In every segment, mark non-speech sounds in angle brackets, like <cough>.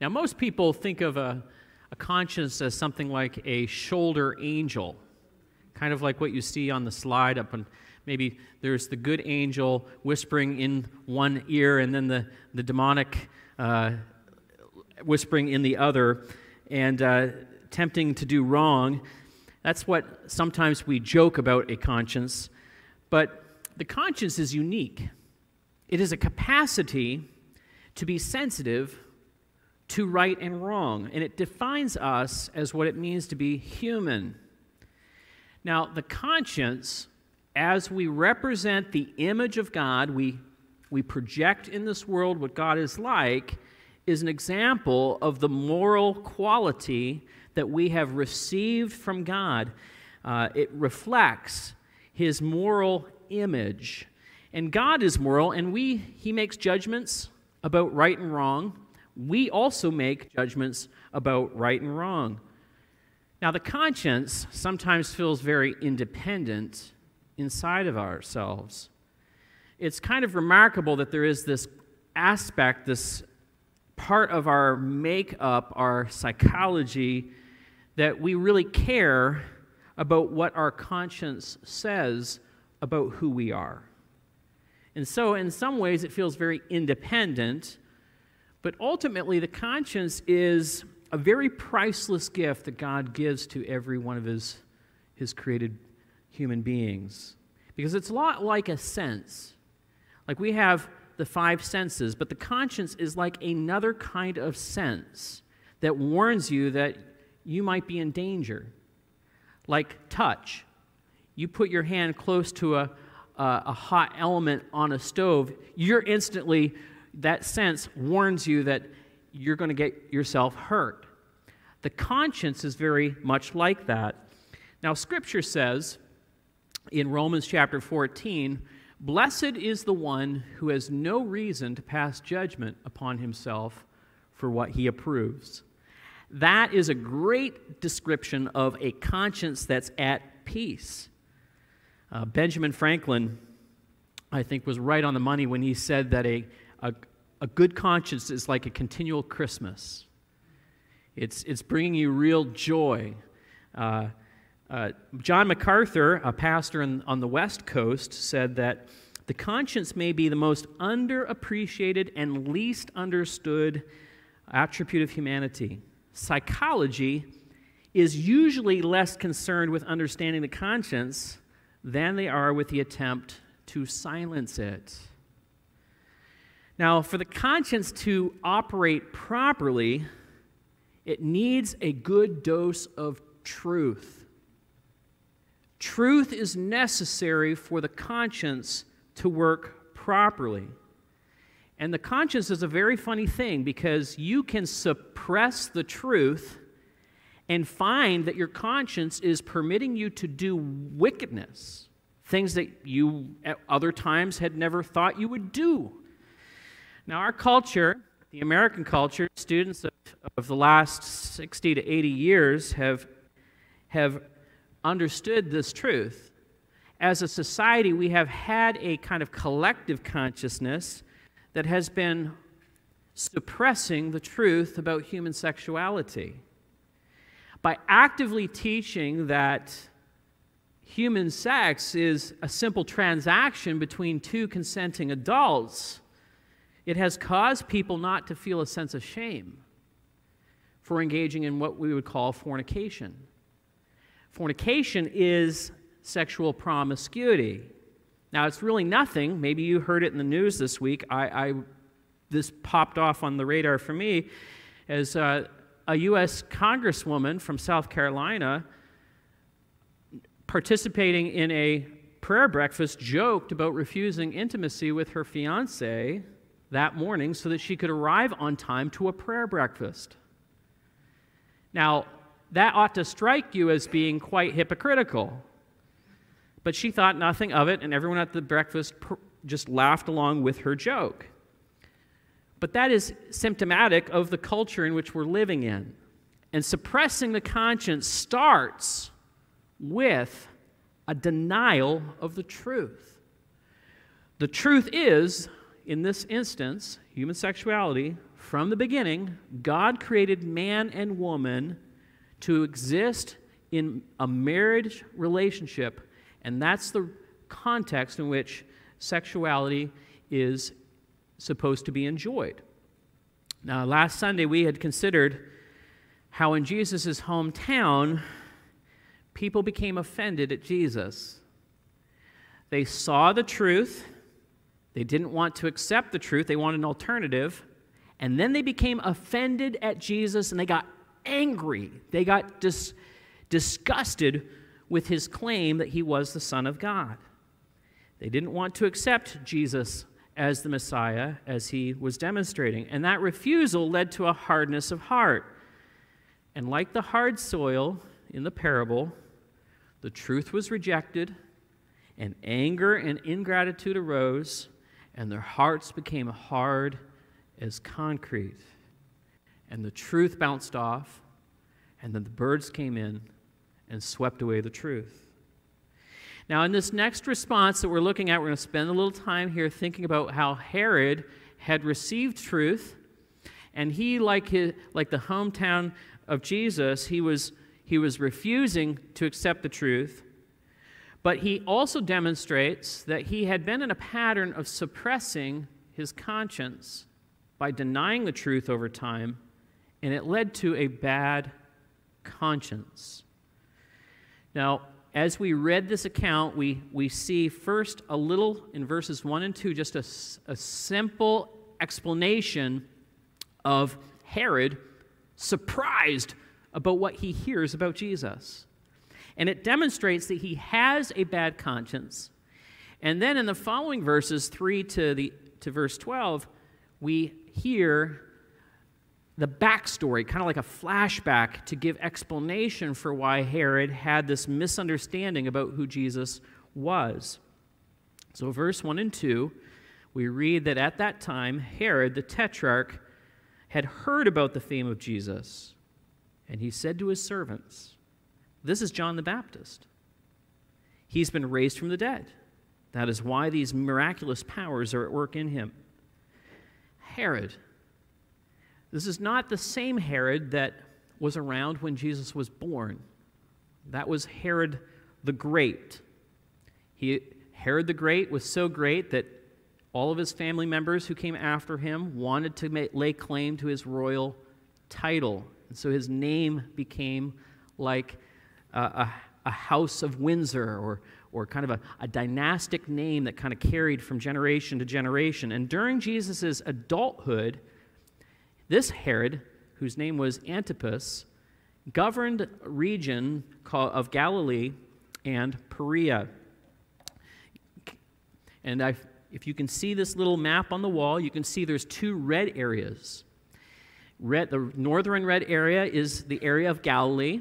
Now, most people think of a, a conscience as something like a shoulder angel, kind of like what you see on the slide up on maybe there's the good angel whispering in one ear and then the, the demonic uh, whispering in the other and uh, tempting to do wrong. That's what sometimes we joke about a conscience. But the conscience is unique, it is a capacity to be sensitive to right and wrong, and it defines us as what it means to be human. Now, the conscience, as we represent the image of God, we, we project in this world what God is like, is an example of the moral quality that we have received from God. Uh, it reflects his moral image. And God is moral, and we, he makes judgments about right and wrong we also make judgments about right and wrong. Now, the conscience sometimes feels very independent inside of ourselves. It's kind of remarkable that there is this aspect, this part of our makeup, our psychology, that we really care about what our conscience says about who we are. And so, in some ways, it feels very independent but ultimately, the conscience is a very priceless gift that God gives to every one of his, his created human beings. Because it's a lot like a sense. Like we have the five senses, but the conscience is like another kind of sense that warns you that you might be in danger. Like touch. You put your hand close to a, a, a hot element on a stove, you're instantly that sense warns you that you're going to get yourself hurt. The conscience is very much like that. Now, Scripture says in Romans chapter 14, Blessed is the one who has no reason to pass judgment upon himself for what he approves. That is a great description of a conscience that's at peace. Uh, Benjamin Franklin, I think, was right on the money when he said that a, a, a good conscience is like a continual Christmas. It's, it's bringing you real joy. Uh, uh, John MacArthur, a pastor in, on the West Coast, said that the conscience may be the most underappreciated and least understood attribute of humanity. Psychology is usually less concerned with understanding the conscience than they are with the attempt to silence it. Now, for the conscience to operate properly, it needs a good dose of truth. Truth is necessary for the conscience to work properly. And the conscience is a very funny thing because you can suppress the truth and find that your conscience is permitting you to do wickedness, things that you at other times had never thought you would do. Now, our culture, the American culture, students of, of the last 60 to 80 years have, have understood this truth. As a society, we have had a kind of collective consciousness that has been suppressing the truth about human sexuality. By actively teaching that human sex is a simple transaction between two consenting adults, it has caused people not to feel a sense of shame for engaging in what we would call fornication. Fornication is sexual promiscuity. Now, it's really nothing. Maybe you heard it in the news this week. I, I this popped off on the radar for me as uh, a U.S. Congresswoman from South Carolina participating in a prayer breakfast joked about refusing intimacy with her fiance that morning so that she could arrive on time to a prayer breakfast. Now, that ought to strike you as being quite hypocritical. But she thought nothing of it, and everyone at the breakfast just laughed along with her joke. But that is symptomatic of the culture in which we're living in. And suppressing the conscience starts with a denial of the truth. The truth is in this instance, human sexuality from the beginning, God created man and woman to exist in a marriage relationship, and that's the context in which sexuality is supposed to be enjoyed. Now, last Sunday we had considered how in Jesus' hometown, people became offended at Jesus. They saw the truth, they didn't want to accept the truth, they wanted an alternative, and then they became offended at Jesus and they got angry. They got dis- disgusted with his claim that he was the Son of God. They didn't want to accept Jesus as the Messiah as he was demonstrating. And that refusal led to a hardness of heart. And like the hard soil in the parable, the truth was rejected, and anger and ingratitude arose, and their hearts became hard as concrete. And the truth bounced off, and then the birds came in and swept away the truth. Now, in this next response that we're looking at, we're going to spend a little time here thinking about how Herod had received truth, and he, like, his, like the hometown of Jesus, he was, he was refusing to accept the truth. But he also demonstrates that he had been in a pattern of suppressing his conscience by denying the truth over time, and it led to a bad conscience. Now, as we read this account, we, we see first a little in verses 1 and 2, just a, a simple explanation of Herod surprised about what he hears about Jesus. And it demonstrates that he has a bad conscience. And then in the following verses, 3 to, the, to verse 12, we hear the backstory, kind of like a flashback to give explanation for why Herod had this misunderstanding about who Jesus was. So, verse 1 and 2, we read that at that time, Herod the tetrarch had heard about the fame of Jesus, and he said to his servants, This is John the Baptist. He's been raised from the dead. That is why these miraculous powers are at work in him. Herod, this is not the same Herod that was around when Jesus was born. That was Herod the Great. He, Herod the Great was so great that all of his family members who came after him wanted to lay claim to his royal title. And so his name became like a, a, house of Windsor or, or kind of a, a dynastic name that kind of carried from generation to generation. And during Jesus' adulthood, this Herod, whose name was Antipas, governed a region of Galilee and Perea. And i if you can see this little map on the wall, you can see there's two red areas. Red, the northern red area is the area of Galilee,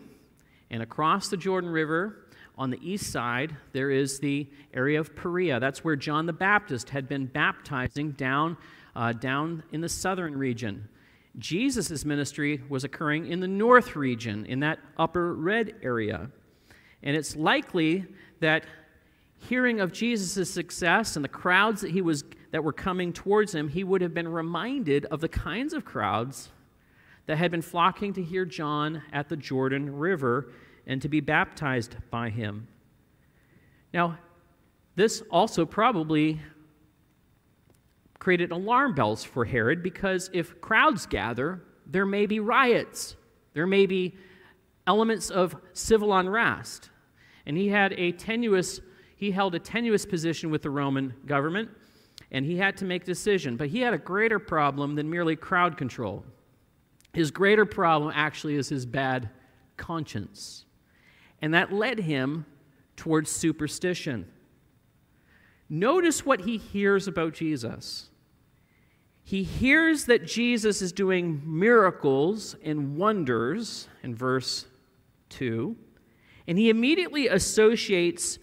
and across the Jordan River on the east side, there is the area of Perea. That's where John the Baptist had been baptizing down, uh, down in the southern region. Jesus' ministry was occurring in the north region, in that upper red area. And it's likely that hearing of Jesus' success and the crowds that, he was, that were coming towards him, he would have been reminded of the kinds of crowds that had been flocking to hear John at the Jordan River and to be baptized by him. Now, this also probably created alarm bells for Herod because if crowds gather, there may be riots, there may be elements of civil unrest. And he had a tenuous, he held a tenuous position with the Roman government, and he had to make a decision. But he had a greater problem than merely crowd control. His greater problem actually is his bad conscience. And that led him towards superstition. Notice what he hears about Jesus. He hears that Jesus is doing miracles and wonders in verse 2, and he immediately associates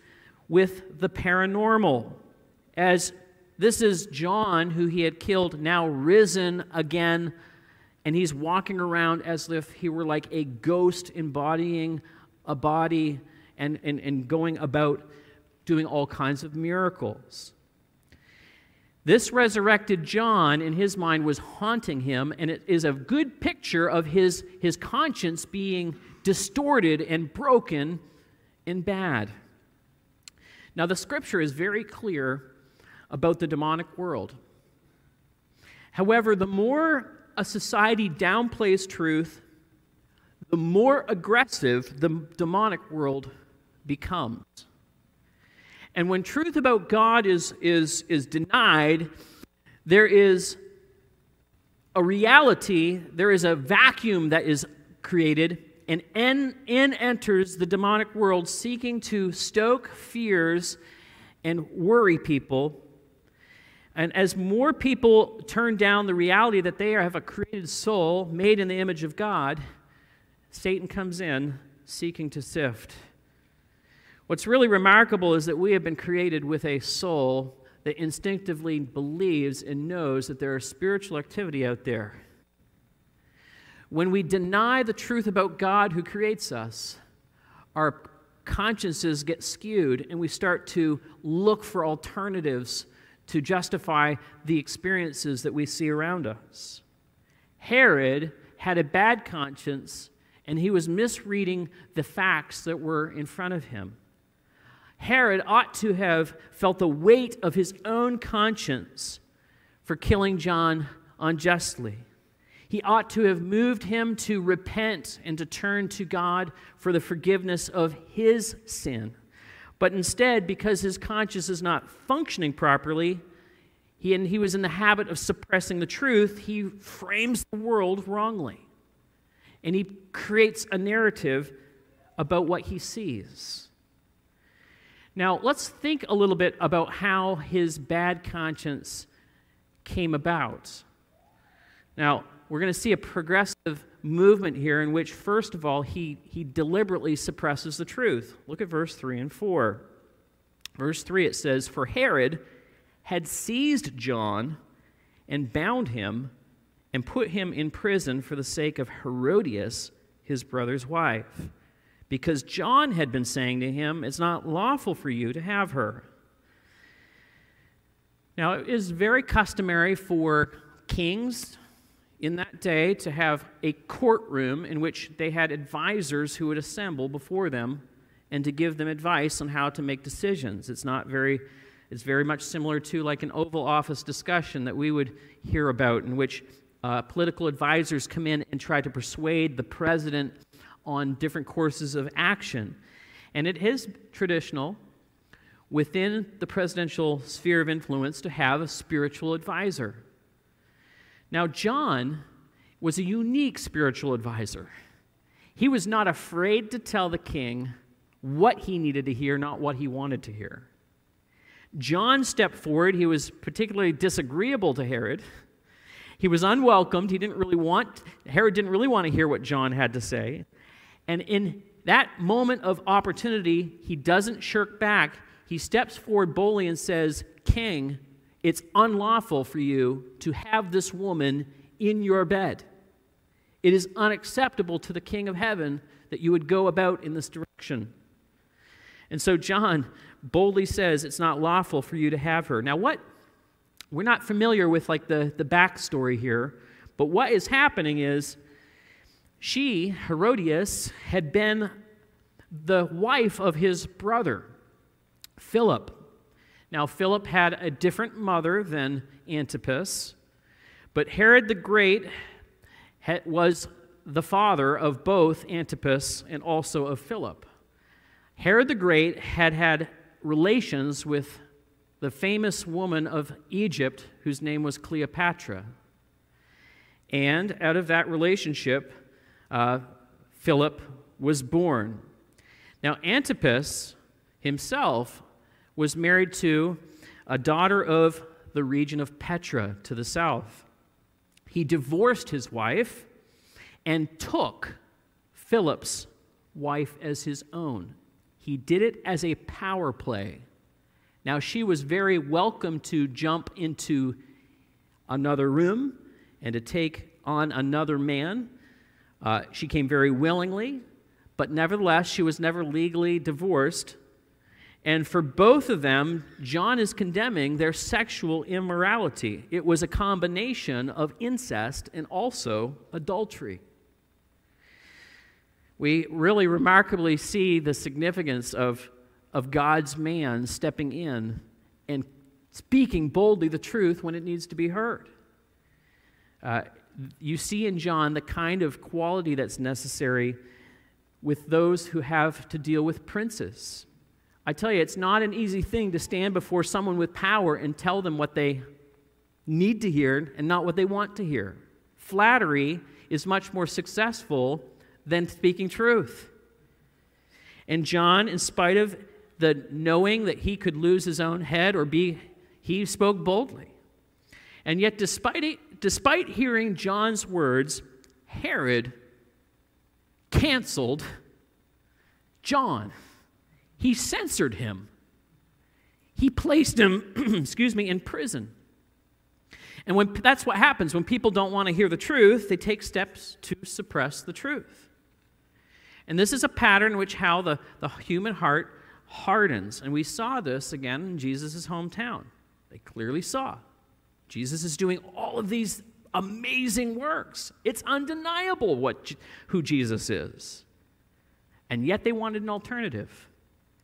with the paranormal as this is John, who he had killed, now risen again, and he's walking around as if he were like a ghost embodying a body and, and, and going about doing all kinds of miracles. This resurrected John, in his mind, was haunting him, and it is a good picture of his, his conscience being distorted and broken and bad. Now, the scripture is very clear about the demonic world. However, the more a society downplays truth, the more aggressive the demonic world becomes. And when truth about God is, is, is denied, there is a reality, there is a vacuum that is created, and in, in enters the demonic world seeking to stoke fears and worry people. And as more people turn down the reality that they have a created soul made in the image of God, Satan comes in seeking to sift. What's really remarkable is that we have been created with a soul that instinctively believes and knows that there is spiritual activity out there. When we deny the truth about God who creates us, our consciences get skewed and we start to look for alternatives to justify the experiences that we see around us. Herod had a bad conscience and he was misreading the facts that were in front of him. Herod ought to have felt the weight of his own conscience for killing John unjustly. He ought to have moved him to repent and to turn to God for the forgiveness of his sin. But instead, because his conscience is not functioning properly, he, and he was in the habit of suppressing the truth, he frames the world wrongly. And he creates a narrative about what he sees. Now, let's think a little bit about how his bad conscience came about. Now, we're going to see a progressive movement here in which, first of all, he, he deliberately suppresses the truth. Look at verse 3 and 4. Verse 3 it says, For Herod had seized John and bound him and put him in prison for the sake of Herodias, his brother's wife because John had been saying to him, It's not lawful for you to have her. Now, it is very customary for kings in that day to have a courtroom in which they had advisors who would assemble before them and to give them advice on how to make decisions. It's not very it's very much similar to like an Oval Office discussion that we would hear about, in which uh, political advisors come in and try to persuade the president on different courses of action. And it is traditional within the presidential sphere of influence to have a spiritual advisor. Now, John was a unique spiritual advisor. He was not afraid to tell the king what he needed to hear, not what he wanted to hear. John stepped forward. He was particularly disagreeable to Herod. He was unwelcomed. He didn't really want, Herod didn't really want to hear what John had to say. And in that moment of opportunity, he doesn't shirk back. He steps forward boldly and says, King, it's unlawful for you to have this woman in your bed. It is unacceptable to the King of heaven that you would go about in this direction. And so John boldly says it's not lawful for you to have her. Now, what we're not familiar with like the, the backstory here, but what is happening is she, Herodias, had been the wife of his brother, Philip. Now, Philip had a different mother than Antipas, but Herod the Great was the father of both Antipas and also of Philip. Herod the Great had had relations with the famous woman of Egypt whose name was Cleopatra. And out of that relationship, uh, Philip was born. Now, Antipas himself was married to a daughter of the region of Petra to the south. He divorced his wife and took Philip's wife as his own. He did it as a power play. Now, she was very welcome to jump into another room and to take on another man uh, she came very willingly, but nevertheless, she was never legally divorced. And for both of them, John is condemning their sexual immorality. It was a combination of incest and also adultery. We really remarkably see the significance of, of God's man stepping in and speaking boldly the truth when it needs to be heard. Uh, you see in John the kind of quality that's necessary with those who have to deal with princes I tell you, it's not an easy thing to stand before someone with power and tell them what they need to hear and not what they want to hear. Flattery is much more successful than speaking truth. And John, in spite of the knowing that he could lose his own head or be, he spoke boldly. And yet, despite, it, despite hearing John's words, Herod canceled John. He censored him. He placed him, <clears throat> excuse me, in prison. And when, that's what happens when people don't want to hear the truth, they take steps to suppress the truth. And this is a pattern which how the, the human heart hardens. And we saw this again in Jesus' hometown. They clearly saw. Jesus is doing all of these amazing works. It's undeniable what, who Jesus is. And yet they wanted an alternative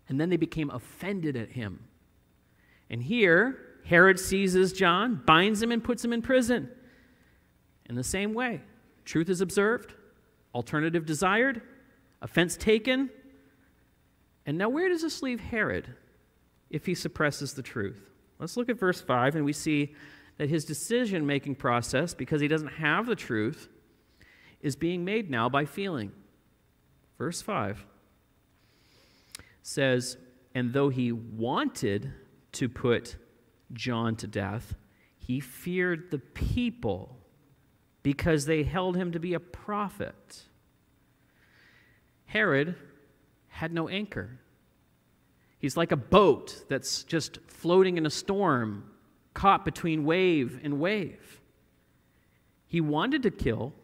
and then they became offended at him. And here, Herod seizes John, binds him, and puts him in prison. In the same way, truth is observed, alternative desired, offense taken. And now, where does this leave Herod if he suppresses the truth? Let's look at verse 5, and we see that his decision making process, because he doesn't have the truth, is being made now by feeling. Verse 5 says, And though he wanted to put John to death, he feared the people because they held him to be a prophet. Herod had no anchor. He's like a boat that's just floating in a storm, caught between wave and wave. He wanted to kill,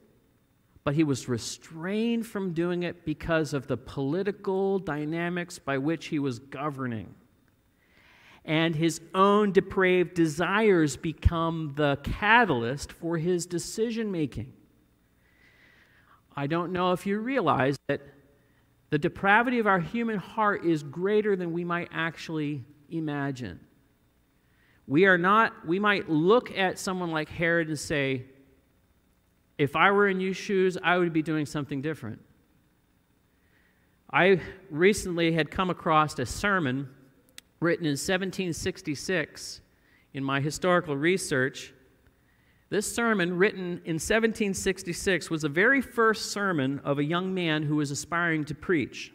but he was restrained from doing it because of the political dynamics by which he was governing. And his own depraved desires become the catalyst for his decision making. I don't know if you realize that the depravity of our human heart is greater than we might actually imagine. We are not, we might look at someone like Herod and say, if I were in your shoes, I would be doing something different. I recently had come across a sermon written in 1766 in my historical research. This sermon, written in 1766, was the very first sermon of a young man who was aspiring to preach.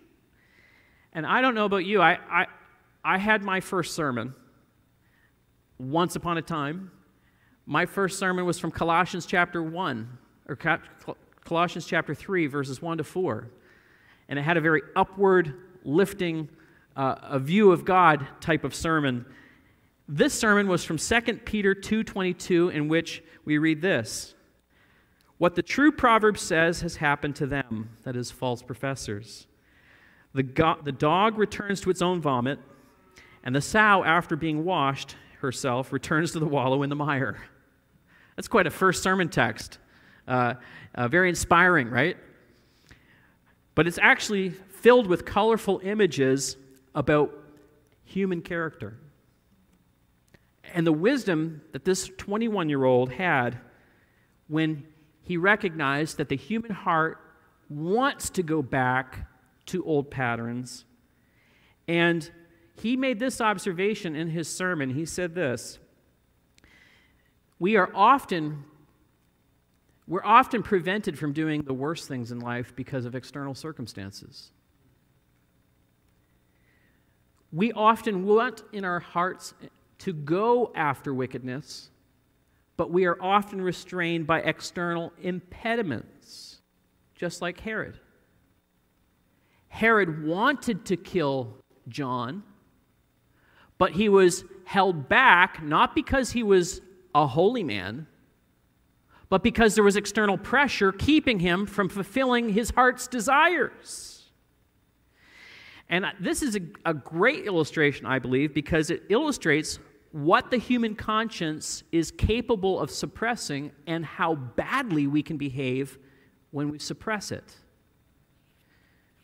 And I don't know about you, I, I, I had my first sermon once upon a time. My first sermon was from Colossians chapter 1 or Colossians chapter 3, verses 1 to 4. And it had a very upward lifting, uh, a view of God type of sermon. This sermon was from 2 Peter 2:22 in which we read this. What the true proverb says has happened to them, that is false professors. The, go- the dog returns to its own vomit, and the sow after being washed herself returns to the wallow in the mire. That's quite a first sermon text. Uh, uh, very inspiring, right? But it's actually filled with colorful images about human character. And the wisdom that this 21 year old had when he recognized that the human heart wants to go back to old patterns. And he made this observation in his sermon. He said this We are often we're often prevented from doing the worst things in life because of external circumstances. We often want in our hearts to go after wickedness, but we are often restrained by external impediments, just like Herod. Herod wanted to kill John, but he was held back not because he was a holy man, but because there was external pressure keeping him from fulfilling his heart's desires. And this is a, a great illustration, I believe, because it illustrates what the human conscience is capable of suppressing and how badly we can behave when we suppress it.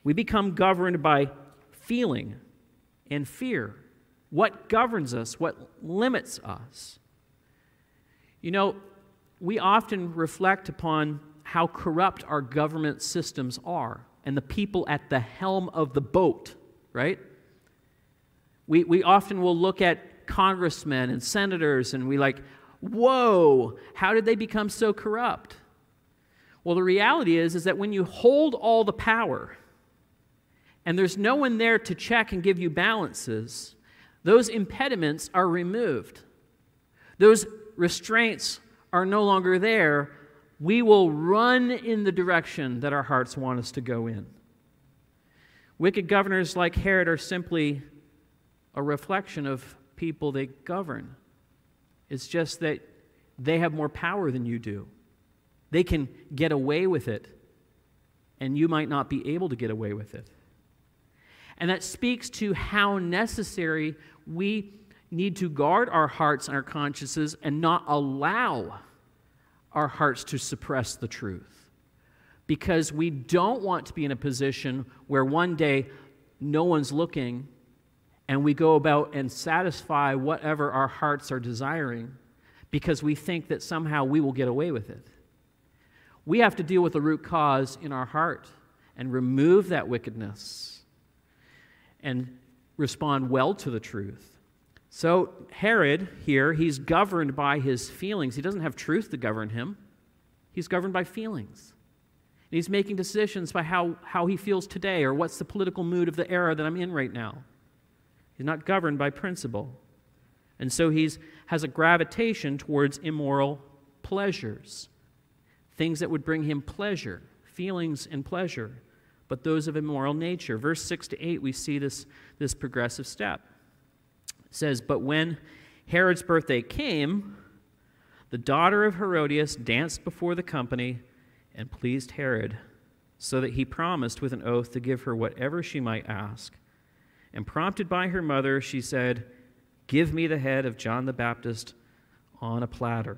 We become governed by feeling and fear. What governs us? What limits us? You know, we often reflect upon how corrupt our government systems are and the people at the helm of the boat, right? We, we often will look at congressmen and senators and we like, whoa, how did they become so corrupt? Well, the reality is, is that when you hold all the power and there's no one there to check and give you balances, those impediments are removed. Those restraints are no longer there. We will run in the direction that our hearts want us to go in. Wicked governors like Herod are simply a reflection of people they govern. It's just that they have more power than you do. They can get away with it, and you might not be able to get away with it. And that speaks to how necessary we need to guard our hearts and our consciences and not allow our hearts to suppress the truth. Because we don't want to be in a position where one day no one's looking and we go about and satisfy whatever our hearts are desiring because we think that somehow we will get away with it. We have to deal with the root cause in our heart and remove that wickedness and respond well to the truth. So, Herod here, he's governed by his feelings. He doesn't have truth to govern him, he's governed by feelings. And he's making decisions by how, how he feels today or what's the political mood of the era that I'm in right now. He's not governed by principle. And so he has a gravitation towards immoral pleasures, things that would bring him pleasure, feelings and pleasure, but those of immoral nature. Verse 6 to 8, we see this, this progressive step. It says, But when Herod's birthday came, the daughter of Herodias danced before the company and pleased Herod, so that he promised with an oath to give her whatever she might ask. And prompted by her mother, she said, Give me the head of John the Baptist on a platter.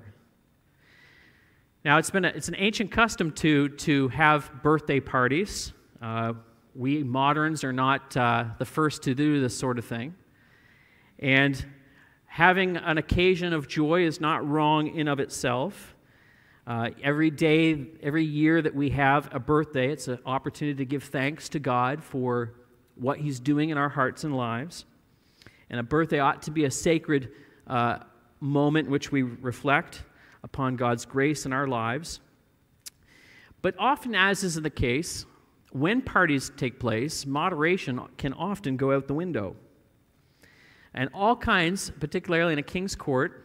Now, it's, been a, it's an ancient custom to, to have birthday parties. Uh, we moderns are not uh, the first to do this sort of thing. And having an occasion of joy is not wrong in of itself. Uh, every day, every year that we have a birthday, it's an opportunity to give thanks to God for what He's doing in our hearts and lives. And a birthday ought to be a sacred uh, moment in which we reflect upon God's grace in our lives. But often, as is the case, when parties take place, moderation can often go out the window. And all kinds, particularly in a king's court,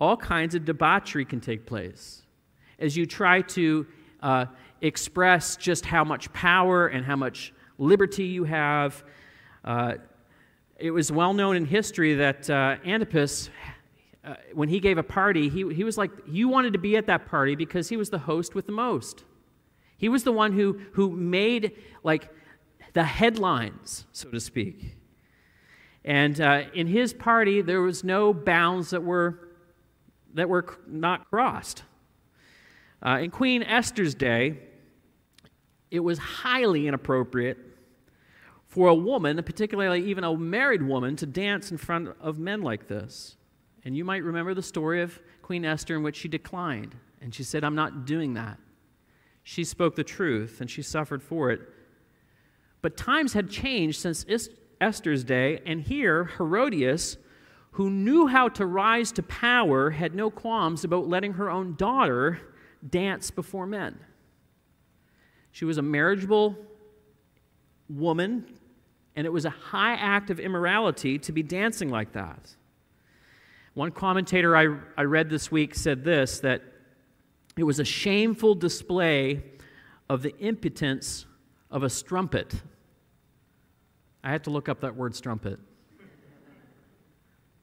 all kinds of debauchery can take place as you try to uh, express just how much power and how much liberty you have. Uh, it was well known in history that uh, Antipas, uh, when he gave a party, he, he was like, you wanted to be at that party because he was the host with the most. He was the one who, who made like the headlines, so to speak. And uh, in his party, there was no bounds that were, that were not crossed. Uh, in Queen Esther's day, it was highly inappropriate for a woman, particularly even a married woman, to dance in front of men like this. And you might remember the story of Queen Esther in which she declined. And she said, I'm not doing that. She spoke the truth and she suffered for it. But times had changed since Esther's day, and here Herodias, who knew how to rise to power, had no qualms about letting her own daughter dance before men. She was a marriageable woman, and it was a high act of immorality to be dancing like that. One commentator I, I read this week said this that it was a shameful display of the impotence of a strumpet. I had to look up that word strumpet.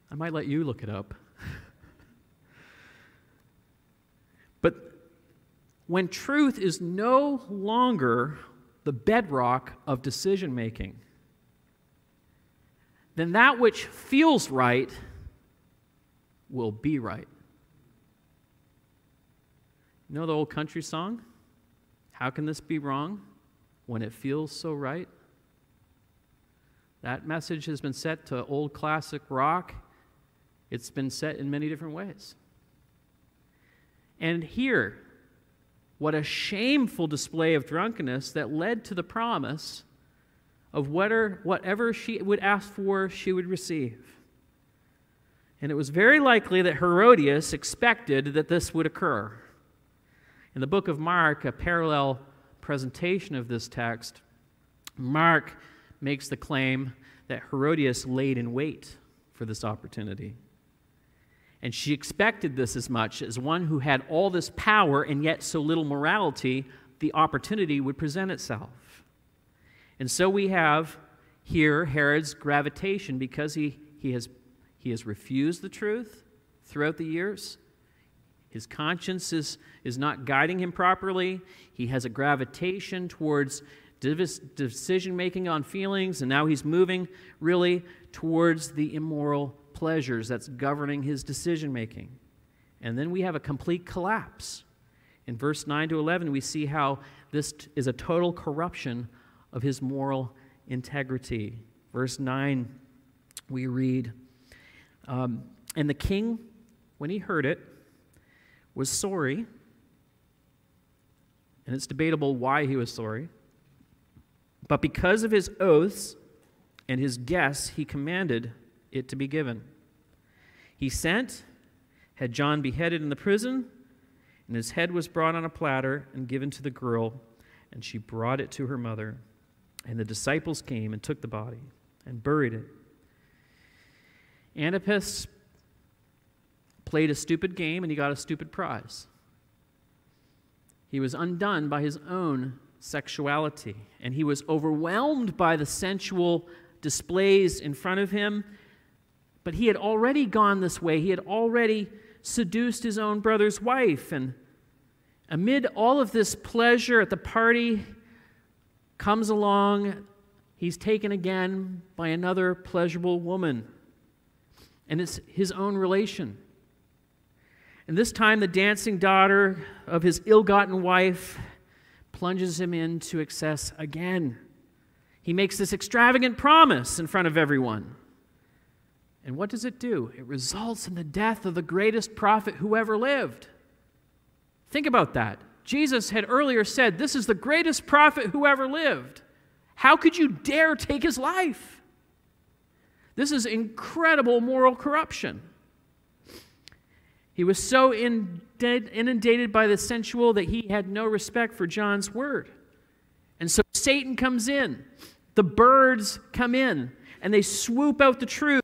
I might let you look it up. When truth is no longer the bedrock of decision making, then that which feels right will be right. You know the old country song? How can this be wrong when it feels so right? That message has been set to old classic rock. It's been set in many different ways. And here, what a shameful display of drunkenness that led to the promise of whatever, she would ask for, she would receive. And it was very likely that Herodias expected that this would occur. In the book of Mark, a parallel presentation of this text, Mark makes the claim that Herodias laid in wait for this opportunity. And she expected this as much as one who had all this power and yet so little morality, the opportunity would present itself. And so we have here Herod's gravitation because he, he, has, he has refused the truth throughout the years. His conscience is, is not guiding him properly. He has a gravitation towards decision making on feelings, and now he's moving really towards the immoral pleasures that's governing his decision making. And then we have a complete collapse. In verse 9 to 11, we see how this is a total corruption of his moral integrity. Verse 9, we read, um, And the king, when he heard it, was sorry. And it's debatable why he was sorry. But because of his oaths and his guests, he commanded it to be given. He sent, had John beheaded in the prison, and his head was brought on a platter and given to the girl, and she brought it to her mother. And the disciples came and took the body and buried it. Antipas played a stupid game and he got a stupid prize. He was undone by his own sexuality, and he was overwhelmed by the sensual displays in front of him. But he had already gone this way. He had already seduced his own brother's wife. And amid all of this pleasure at the party, comes along, he's taken again by another pleasurable woman. And it's his own relation. And this time, the dancing daughter of his ill gotten wife plunges him into excess again. He makes this extravagant promise in front of everyone. And what does it do? It results in the death of the greatest prophet who ever lived. Think about that. Jesus had earlier said, This is the greatest prophet who ever lived. How could you dare take his life? This is incredible moral corruption. He was so inundated by the sensual that he had no respect for John's word. And so Satan comes in, the birds come in, and they swoop out the truth.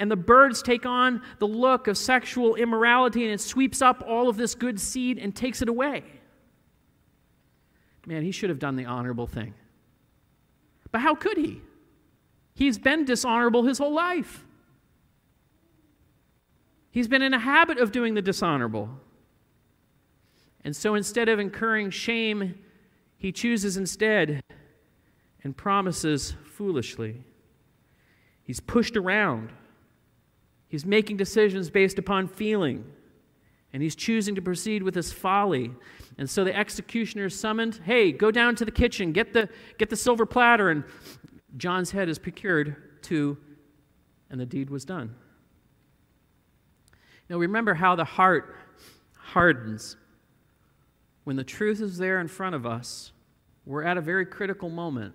And the birds take on the look of sexual immorality, and it sweeps up all of this good seed and takes it away. Man, he should have done the honorable thing. But how could he? He's been dishonorable his whole life. He's been in a habit of doing the dishonorable. And so instead of incurring shame, he chooses instead and promises foolishly. He's pushed around. He's making decisions based upon feeling. And he's choosing to proceed with his folly. And so the executioner is summoned. Hey, go down to the kitchen, get the, get the silver platter. And John's head is procured to, and the deed was done. Now remember how the heart hardens. When the truth is there in front of us, we're at a very critical moment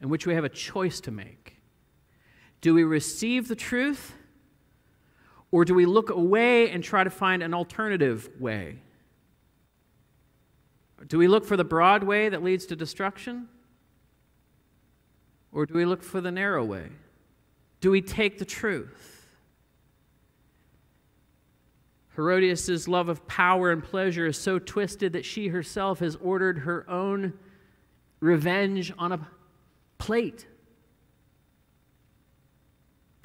in which we have a choice to make. Do we receive the truth? Or do we look away and try to find an alternative way? Do we look for the broad way that leads to destruction? Or do we look for the narrow way? Do we take the truth? Herodias' love of power and pleasure is so twisted that she herself has ordered her own revenge on a plate.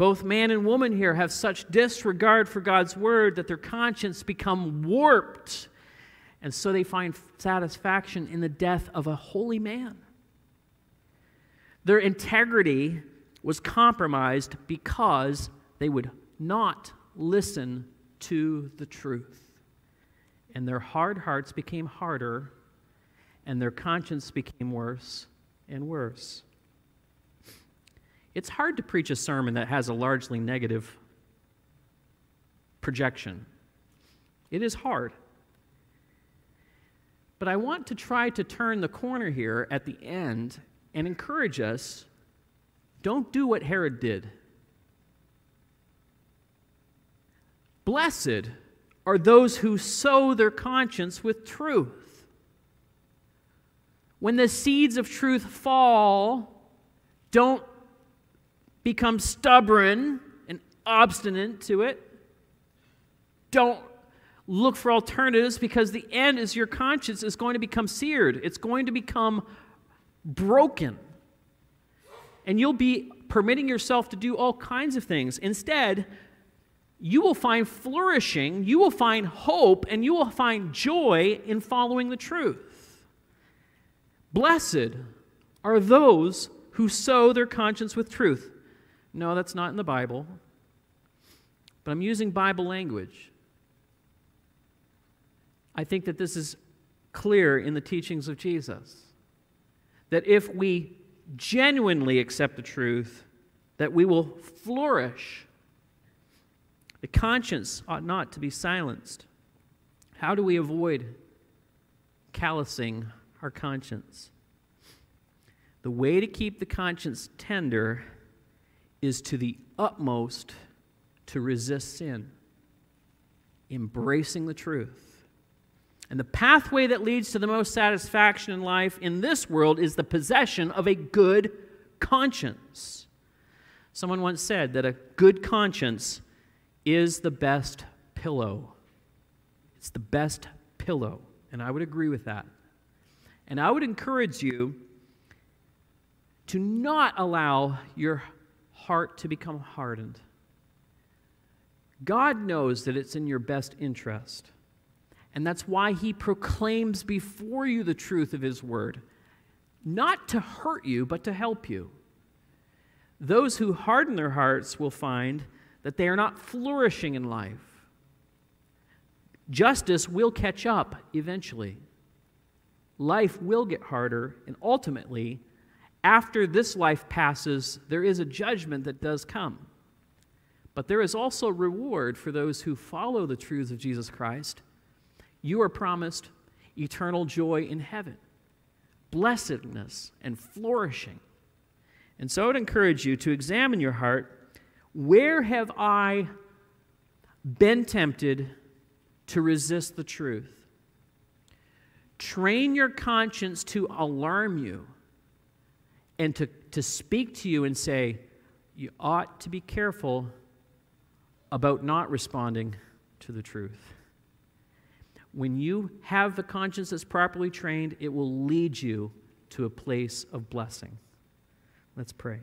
Both man and woman here have such disregard for God's word that their conscience become warped and so they find satisfaction in the death of a holy man. Their integrity was compromised because they would not listen to the truth. And their hard hearts became harder, and their conscience became worse and worse. It's hard to preach a sermon that has a largely negative projection. It is hard. But I want to try to turn the corner here at the end and encourage us don't do what Herod did. Blessed are those who sow their conscience with truth. When the seeds of truth fall, don't become stubborn and obstinate to it. Don't look for alternatives because the end is your conscience is going to become seared, it's going to become broken. And you'll be permitting yourself to do all kinds of things. Instead, you will find flourishing, you will find hope, and you will find joy in following the truth. Blessed are those who sow their conscience with truth. No, that's not in the Bible, but I'm using Bible language. I think that this is clear in the teachings of Jesus. That if we genuinely accept the truth, that we will flourish the conscience ought not to be silenced. How do we avoid callousing our conscience? The way to keep the conscience tender is to the utmost to resist sin, embracing the truth. And the pathway that leads to the most satisfaction in life in this world is the possession of a good conscience. Someone once said that a good conscience is the best pillow. It's the best pillow. And I would agree with that. And I would encourage you to not allow your heart to become hardened. God knows that it's in your best interest. And that's why He proclaims before you the truth of His word, not to hurt you, but to help you. Those who harden their hearts will find that they are not flourishing in life. Justice will catch up eventually. Life will get harder, and ultimately, after this life passes, there is a judgment that does come. But there is also reward for those who follow the truths of Jesus Christ. You are promised eternal joy in heaven, blessedness, and flourishing. And so I would encourage you to examine your heart where have I been tempted to resist the truth? Train your conscience to alarm you and to, to speak to you and say, you ought to be careful about not responding to the truth. When you have the conscience that's properly trained, it will lead you to a place of blessing. Let's pray.